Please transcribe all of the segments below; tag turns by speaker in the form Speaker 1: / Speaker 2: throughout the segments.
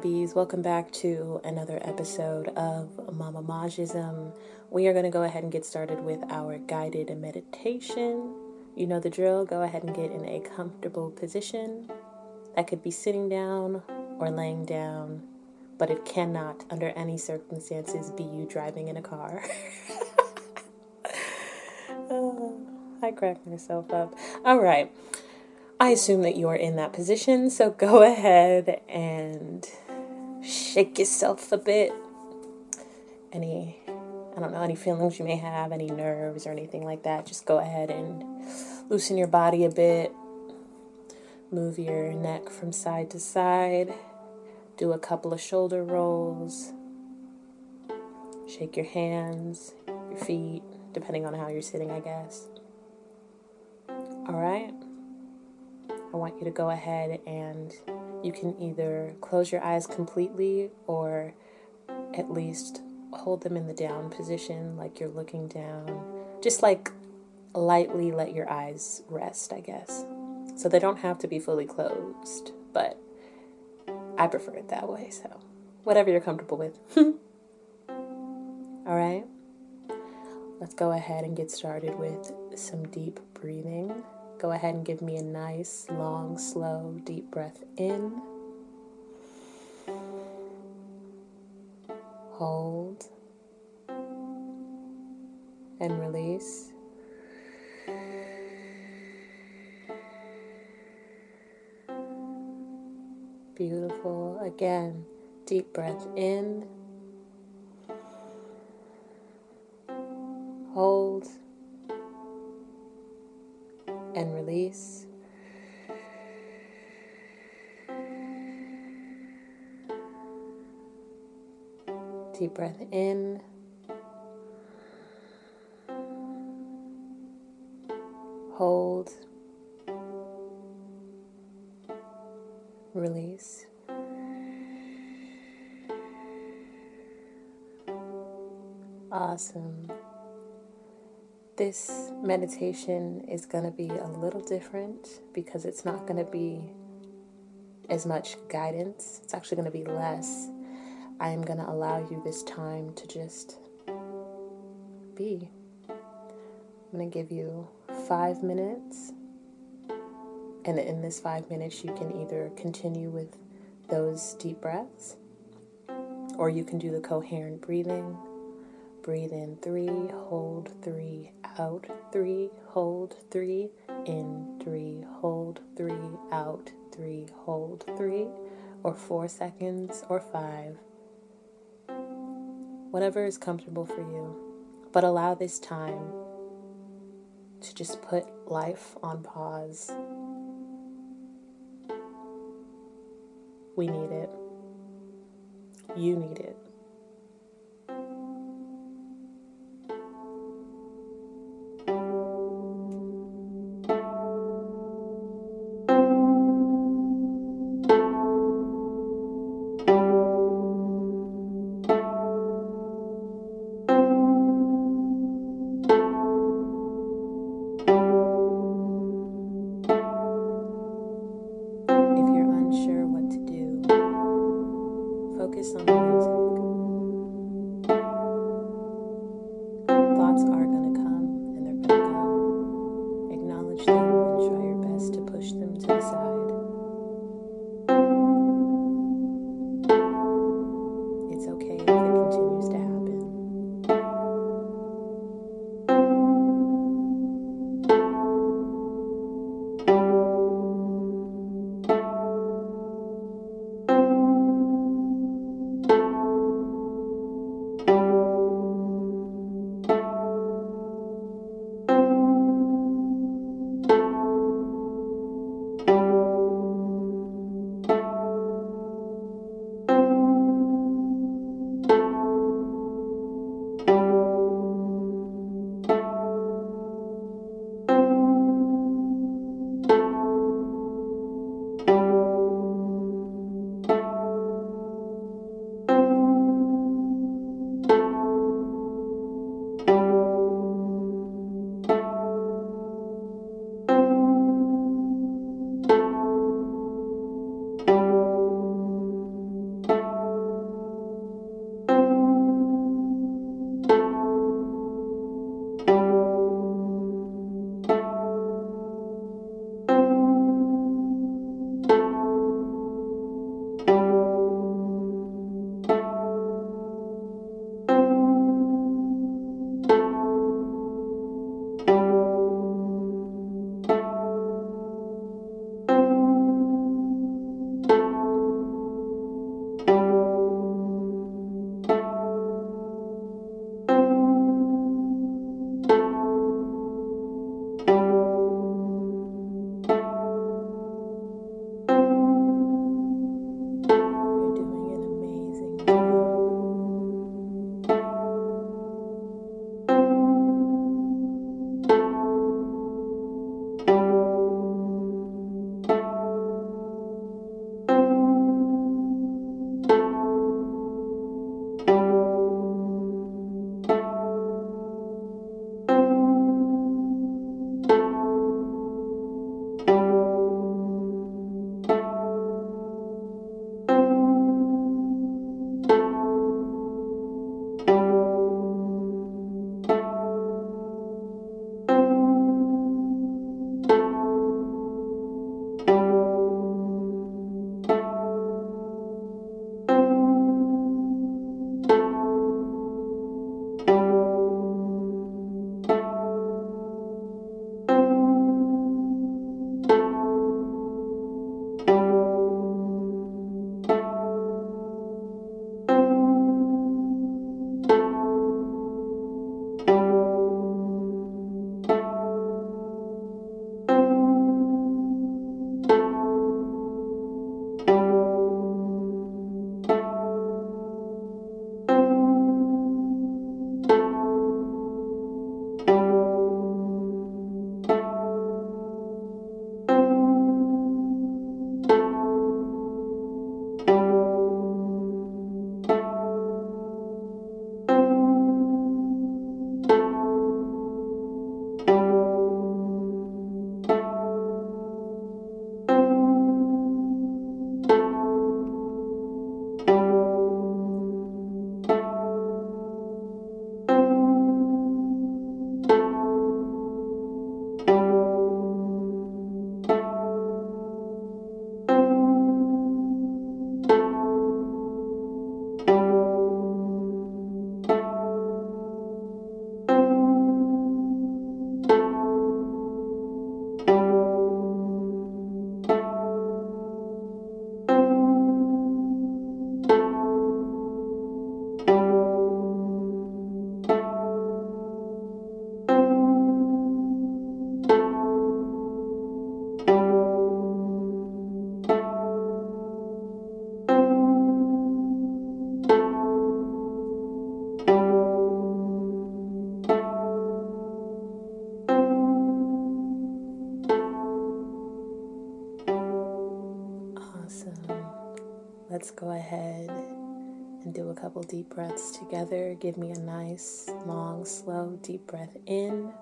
Speaker 1: Babies. Welcome back to another episode of Mama Majism. We are going to go ahead and get started with our guided meditation. You know the drill. Go ahead and get in a comfortable position. That could be sitting down or laying down, but it cannot, under any circumstances, be you driving in a car. oh, I cracked myself up. All right. I assume that you are in that position, so go ahead and shake yourself a bit. Any, I don't know, any feelings you may have, any nerves or anything like that, just go ahead and loosen your body a bit. Move your neck from side to side. Do a couple of shoulder rolls. Shake your hands, your feet, depending on how you're sitting, I guess. All right. I want you to go ahead and you can either close your eyes completely or at least hold them in the down position, like you're looking down. Just like lightly let your eyes rest, I guess. So they don't have to be fully closed, but I prefer it that way, so whatever you're comfortable with. All right, let's go ahead and get started with some deep breathing. Go ahead and give me a nice, long, slow, deep breath in. Hold. And release. Beautiful. Again, deep breath in. Deep breath in. Hold. Release. Awesome this meditation is going to be a little different because it's not going to be as much guidance. It's actually going to be less. I am going to allow you this time to just be. I'm going to give you five minutes. And in this five minutes, you can either continue with those deep breaths or you can do the coherent breathing. Breathe in three, hold three, out three, hold three, in three, hold three, out three, hold three, or four seconds, or five. Whatever is comfortable for you. But allow this time to just put life on pause. We need it. You need it. Let's go ahead and do a couple deep breaths together. Give me a nice, long, slow, deep breath in.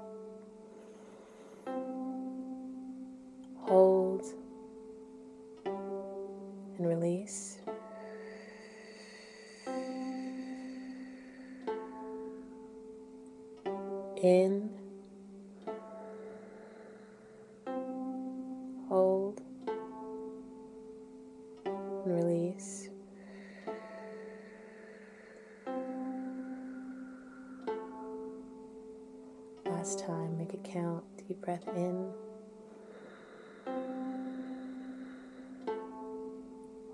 Speaker 1: Last time, make it count. Deep breath in.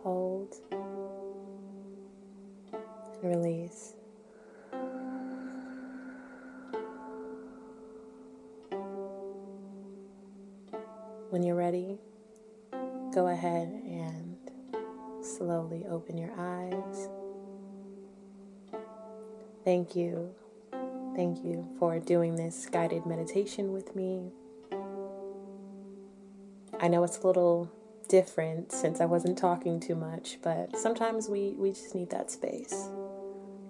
Speaker 1: Hold and release. When you're ready, go ahead and slowly open your eyes. Thank you. Thank you for doing this guided meditation with me. I know it's a little different since I wasn't talking too much, but sometimes we, we just need that space.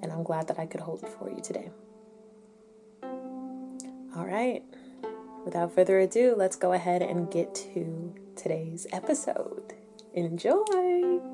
Speaker 1: And I'm glad that I could hold it for you today. All right without further ado, let's go ahead and get to today's episode. Enjoy!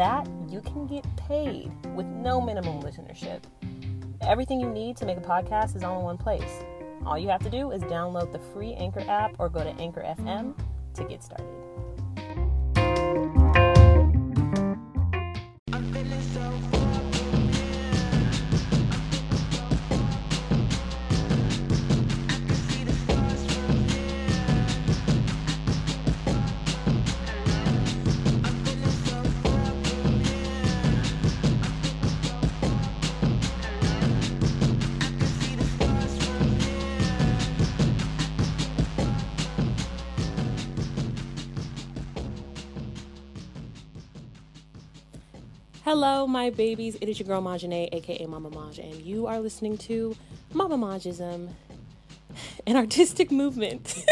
Speaker 1: that, you can get paid with no minimum listenership. Everything you need to make a podcast is all in one place. All you have to do is download the free Anchor app or go to Anchor FM to get started. Hello, my babies. It is your girl Majane, aka Mama Maj, and you are listening to Mama Majism, an artistic movement,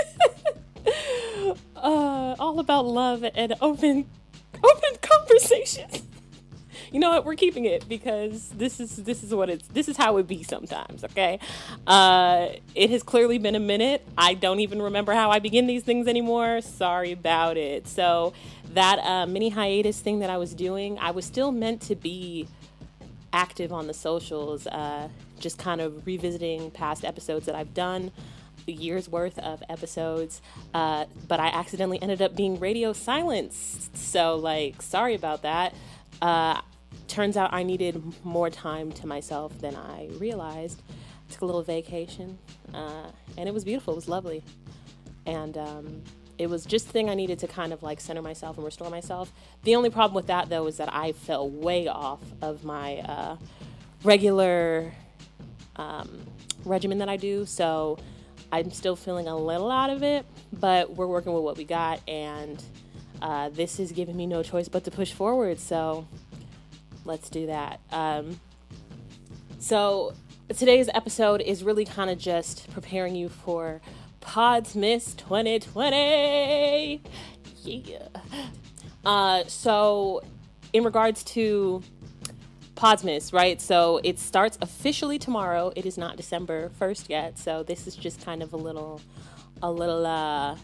Speaker 1: uh, all about love and open, open conversation. You know what? We're keeping it because this is this is what it's this is how it be sometimes. Okay, uh, it has clearly been a minute. I don't even remember how I begin these things anymore. Sorry about it. So that uh, mini hiatus thing that I was doing, I was still meant to be active on the socials, uh, just kind of revisiting past episodes that I've done, year's worth of episodes, uh, but I accidentally ended up being radio silenced. So, like, sorry about that. Uh, turns out I needed more time to myself than I realized. Took a little vacation, uh, and it was beautiful. It was lovely, and um, it was just the thing I needed to kind of like center myself and restore myself. The only problem with that though is that I fell way off of my uh, regular um, regimen that I do. So I'm still feeling a little out of it, but we're working with what we got, and uh, this is giving me no choice but to push forward. So let's do that. Um, so today's episode is really kind of just preparing you for Podsmas 2020. Yeah. Uh, so, in regards to Podsmas, right? So it starts officially tomorrow. It is not December 1st yet. So this is just kind of a little, a little, uh,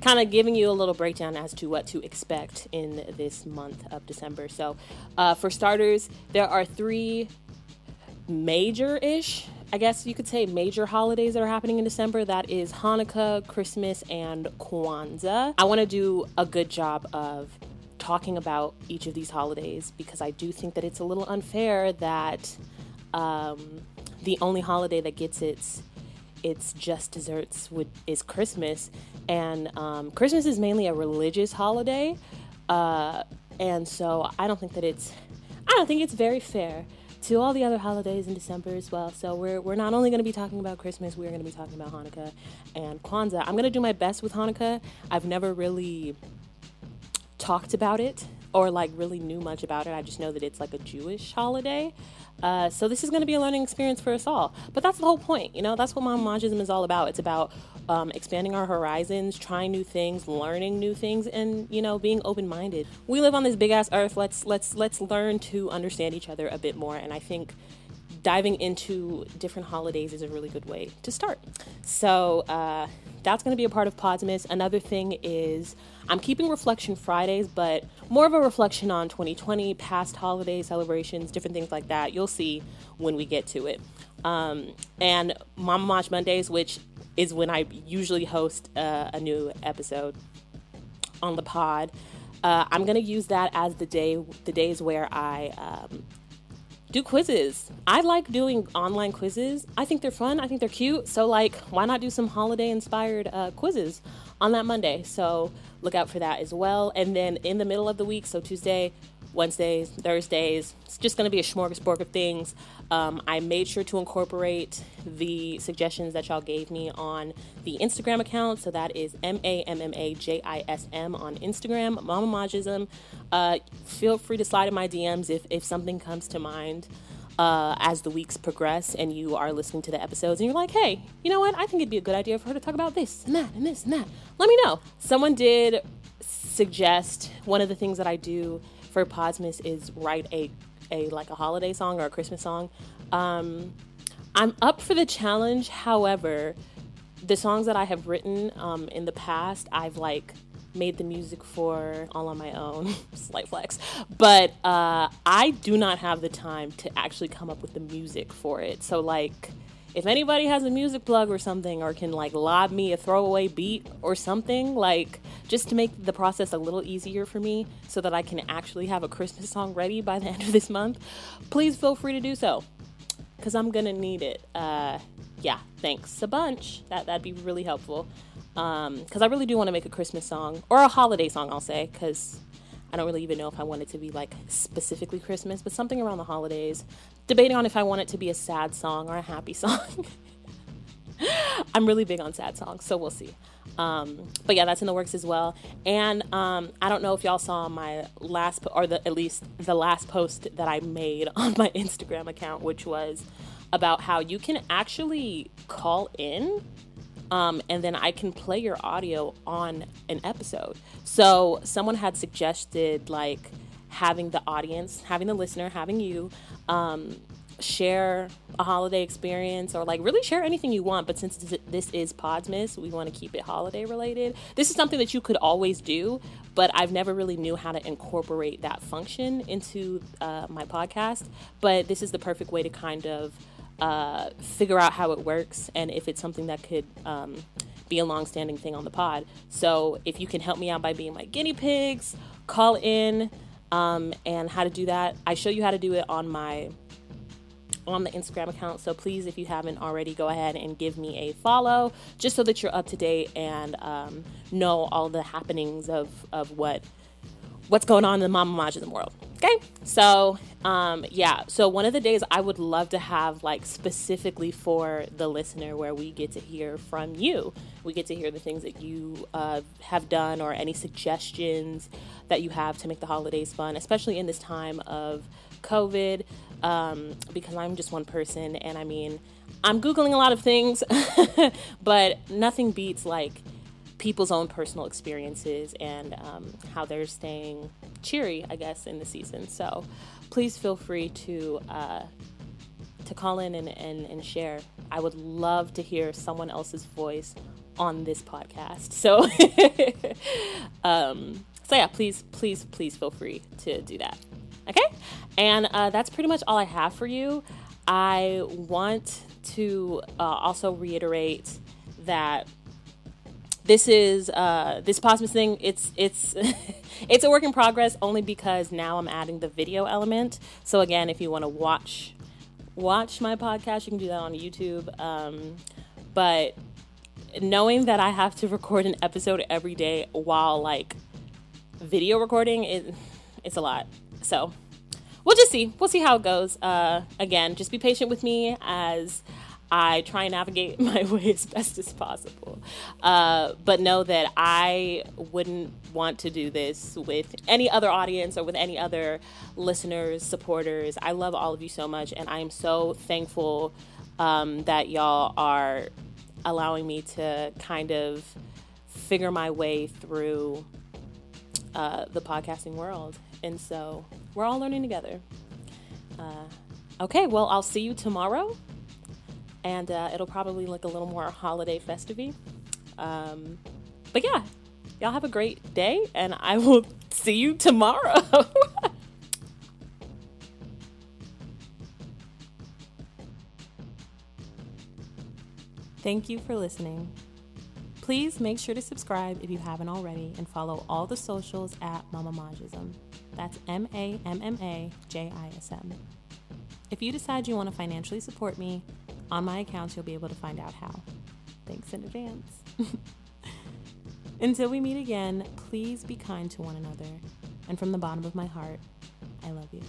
Speaker 1: kind of giving you a little breakdown as to what to expect in this month of December. So, uh, for starters, there are three major ish, I guess you could say, major holidays that are happening in December. That is Hanukkah, Christmas, and Kwanzaa. I want to do a good job of talking about each of these holidays because I do think that it's a little unfair that um, the only holiday that gets its its just desserts would is Christmas, and um, Christmas is mainly a religious holiday, uh, and so I don't think that it's I don't think it's very fair to all the other holidays in December as well. So we're we're not only going to be talking about Christmas, we're going to be talking about Hanukkah and Kwanzaa. I'm going to do my best with Hanukkah. I've never really talked about it or like really knew much about it. I just know that it's like a Jewish holiday. Uh, so this is going to be a learning experience for us all. But that's the whole point, you know. That's what Mamamajism is all about. It's about um, expanding our horizons, trying new things, learning new things, and you know, being open-minded. We live on this big ass earth. Let's let's let's learn to understand each other a bit more. And I think diving into different holidays is a really good way to start. So uh, that's going to be a part of Podmas. Another thing is I'm keeping Reflection Fridays, but more of a reflection on 2020, past holiday celebrations, different things like that. You'll see when we get to it. Um, and Mama Maj Mondays, which is when I usually host uh, a new episode on the pod. Uh, I'm gonna use that as the day, the days where I um, do quizzes. I like doing online quizzes. I think they're fun. I think they're cute. So, like, why not do some holiday inspired uh, quizzes on that Monday? So, look out for that as well. And then in the middle of the week, so Tuesday, Wednesdays, Thursdays. It's just going to be a smorgasbord of things. Um, I made sure to incorporate the suggestions that y'all gave me on the Instagram account. So that is M A M M A J I S M on Instagram, Mamamajism. Uh, feel free to slide in my DMs if, if something comes to mind. Uh, as the weeks progress and you are listening to the episodes and you're like, hey, you know what? I think it'd be a good idea for her to talk about this and that and this and that. Let me know. Someone did suggest one of the things that I do for Podmas is write a a like a holiday song or a Christmas song. Um, I'm up for the challenge. However, the songs that I have written um, in the past, I've like made the music for all on my own. Slight flex, but uh, I do not have the time to actually come up with the music for it. So like if anybody has a music plug or something or can like lob me a throwaway beat or something like just to make the process a little easier for me so that I can actually have a Christmas song ready by the end of this month, please feel free to do so because I'm gonna need it. Uh, yeah, thanks a bunch. That that'd be really helpful. Um, because I really do want to make a Christmas song or a holiday song. I'll say because I don't really even know if I want it to be like specifically Christmas, but something around the holidays. Debating on if I want it to be a sad song or a happy song. I'm really big on sad songs, so we'll see. Um, but yeah, that's in the works as well. And um, I don't know if y'all saw my last, po- or the, at least the last post that I made on my Instagram account, which was about how you can actually call in um, and then I can play your audio on an episode. So someone had suggested like having the audience, having the listener, having you um, share a holiday experience or like really share anything you want. But since this is Podmas, we want to keep it holiday related. This is something that you could always do, but I've never really knew how to incorporate that function into uh, my podcast. But this is the perfect way to kind of uh, figure out how it works and if it's something that could um, be a long-standing thing on the pod. So if you can help me out by being my guinea pigs, call in um, and how to do that. I show you how to do it on my on the Instagram account. So please, if you haven't already, go ahead and give me a follow just so that you're up to date and um, know all the happenings of, of what what's going on in the mama Mamamajism world. Okay, so um, yeah, so one of the days I would love to have like specifically for the listener where we get to hear from you. We get to hear the things that you uh, have done or any suggestions that you have to make the holidays fun, especially in this time of COVID. Um, because I'm just one person, and I mean, I'm googling a lot of things, but nothing beats like people's own personal experiences and um, how they're staying cheery, I guess, in the season. So please feel free to uh, to call in and, and, and share. I would love to hear someone else's voice on this podcast. So, um, so yeah, please, please, please feel free to do that. Okay, and uh, that's pretty much all I have for you. I want to uh, also reiterate that this is uh, this Podmas thing. It's it's it's a work in progress only because now I'm adding the video element. So again, if you want to watch watch my podcast, you can do that on YouTube. Um, but knowing that I have to record an episode every day while like video recording, it it's a lot. So we'll just see. We'll see how it goes. Uh, again, just be patient with me as I try and navigate my way as best as possible. Uh, but know that I wouldn't want to do this with any other audience or with any other listeners, supporters. I love all of you so much, and I am so thankful um, that y'all are allowing me to kind of figure my way through uh, the podcasting world. And so we're all learning together. Uh, okay, well, I'll see you tomorrow and uh, it'll probably look a little more holiday festive um, but yeah, y'all have a great day, and I will see you tomorrow. Thank you for listening. Please make sure to subscribe if you haven't already and follow all the socials at Mama Majism. That's M A M M A J I S M. If you decide you want to financially support me, on my accounts, you'll be able to find out how. Thanks in advance. Until we meet again, please be kind to one another. And from the bottom of my heart, I love you.